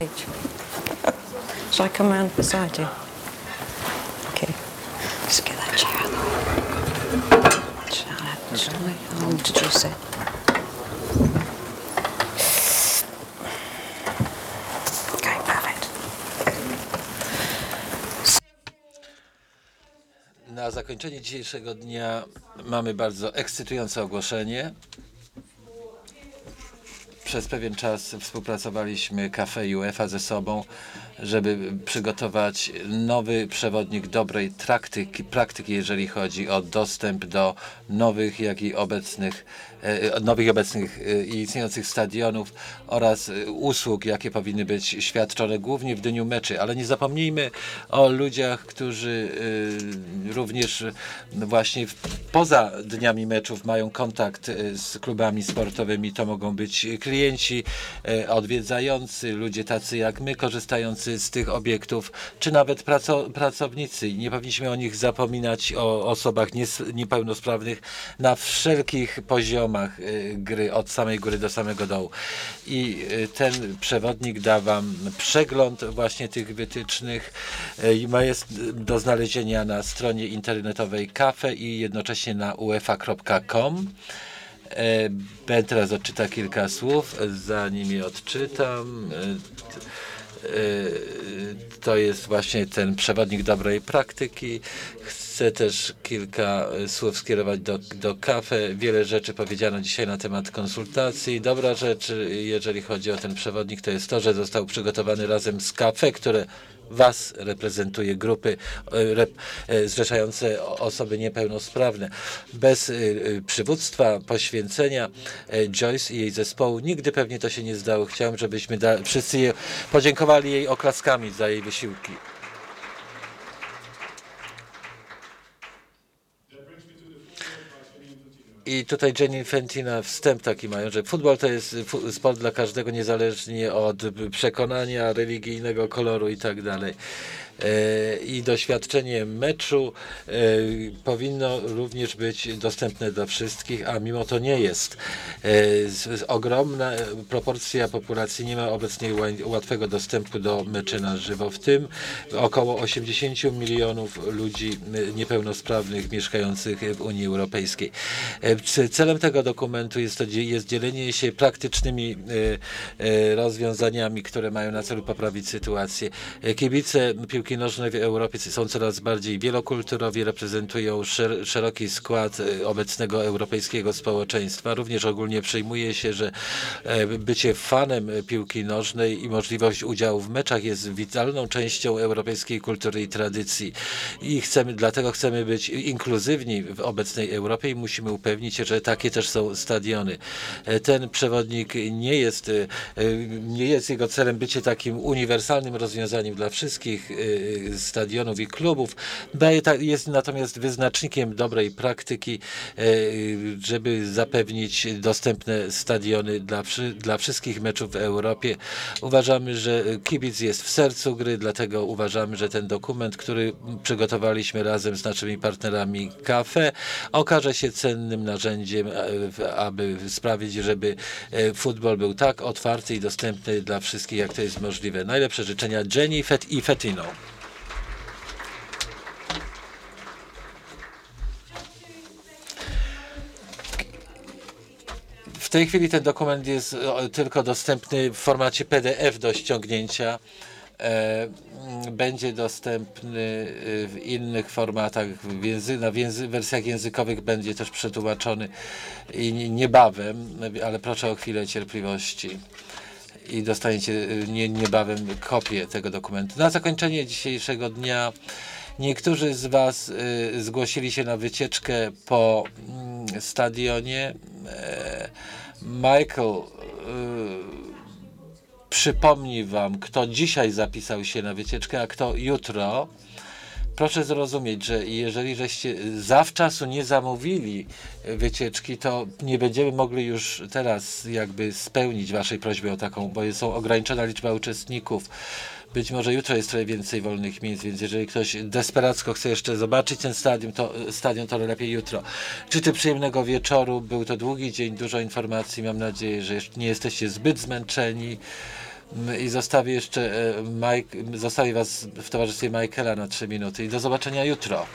Shall I come round beside you? Okay. Just get that chair though. Shall I? Shall I? What did you say? Okay, perfect. Na zakończenie dzisiejszego dnia mamy bardzo ekscytujące ogłoszenie. Przez pewien czas współpracowaliśmy Cafe UEFA ze sobą, żeby przygotować nowy przewodnik dobrej praktyki, praktyki jeżeli chodzi o dostęp do nowych, jak i obecnych, e, nowych i obecnych e, i istniejących stadionów oraz e, usług, jakie powinny być świadczone głównie w dniu meczy. Ale nie zapomnijmy o ludziach, którzy e, również właśnie poza dniami meczów mają kontakt e, z klubami sportowymi. To mogą być klienci, e, odwiedzający, ludzie tacy jak my, korzystający z tych obiektów, czy nawet praco, pracownicy. Nie powinniśmy o nich zapominać, o osobach niepełnosprawnych na wszelkich poziomach e, gry, od samej góry do samego dołu. I e, ten przewodnik da Wam przegląd właśnie tych wytycznych jest do znalezienia na stronie internetowej kafe i jednocześnie na uefa.com. Teraz odczyta kilka słów, zanim je odczytam. e, e, To jest właśnie ten przewodnik dobrej praktyki. Chcę też kilka e, słów skierować do, do kafe. Wiele rzeczy powiedziano dzisiaj na temat konsultacji. Dobra rzecz, jeżeli chodzi o ten przewodnik, to jest to, że został przygotowany razem z kafe, które Was reprezentuje grupy e, rep, e, zrzeszające osoby niepełnosprawne. Bez e, e, przywództwa, poświęcenia e, Joyce i jej zespołu nigdy pewnie to się nie zdało. Chciałem, żebyśmy wszyscy podziękowali jej oklaskami za jej wysiłki. I tutaj Jenny Fentina wstęp taki mają, że futbol to jest sport dla każdego niezależnie od przekonania, religijnego koloru i tak dalej. I doświadczenie meczu e, powinno również być dostępne dla wszystkich, a mimo to nie jest. E, Ogromna proporcja populacji nie ma obecnie ła- łatwego dostępu do meczy na żywo, w tym około 80 milionów ludzi e, niepełnosprawnych mieszkających w Unii Europejskiej. Celem tego dokumentu jest, to, jest dzielenie się praktycznymi rozwiązaniami, które mają na celu poprawić sytuację. Kibice piłki nożnej w Europie są coraz bardziej wielokulturowi, reprezentują szer szeroki skład e, obecnego europejskiego społeczeństwa. Również ogólnie przyjmuje się, że e, bycie fanem piłki nożnej i możliwość udziału w meczach jest witalną częścią europejskiej kultury i tradycji. I chcemy, dlatego chcemy być inkluzywni w obecnej Europie i musimy upewnić się, że takie też są stadiony. E, Ten przewodnik nie jest, e, nie jest jego celem bycie takim uniwersalnym rozwiązaniem dla wszystkich stadionów i klubów. Jest natomiast wyznacznikiem dobrej praktyki, e, żeby zapewnić dostępne stadiony dla, dla wszystkich meczów w Europie. Uważamy, że kibic jest w sercu gry, dlatego uważamy, że ten dokument, który przygotowaliśmy razem z naszymi partnerami KAFE, okaże się cennym narzędziem, e, aby sprawić, żeby e, futbol był tak otwarty i dostępny dla wszystkich, jak to jest możliwe. Najlepsze życzenia Jenny Fet i Fetino. Tej chwili ten dokument jest o, tylko dostępny w formacie PDF do ściągnięcia. E, mm, będzie dostępny y, w innych formatach, w języ, na języ, wersjach językowych będzie też przetłumaczony i nie- niebawem, ale proszę o chwilę cierpliwości i dostaniecie nie, niebawem kopię tego dokumentu. Na zakończenie dzisiejszego dnia niektórzy z Was zgłosili się na wycieczkę po mm, stadionie. E, Michael y, przypomni Wam, kto dzisiaj zapisał się na wycieczkę, a kto jutro. Proszę zrozumieć, że jeżeli żeście zawczasu nie zamówili wycieczki, to nie będziemy mogli już teraz jakby spełnić Waszej prośby o taką, bo są ograniczona liczba uczestników. Być może jutro jest trochę więcej wolnych miejsc, więc jeżeli ktoś desperacko chce jeszcze zobaczyć ten stadion, to, stadion, to lepiej jutro. Życzę przyjemnego wieczoru. Był to długi dzień, dużo informacji. Mam nadzieję, że nie jesteście zbyt zmęczeni. Mm, I zostawię jeszcze e, Mike, zostawię Was w towarzystwie Michaela na 3 minuty i do zobaczenia jutro.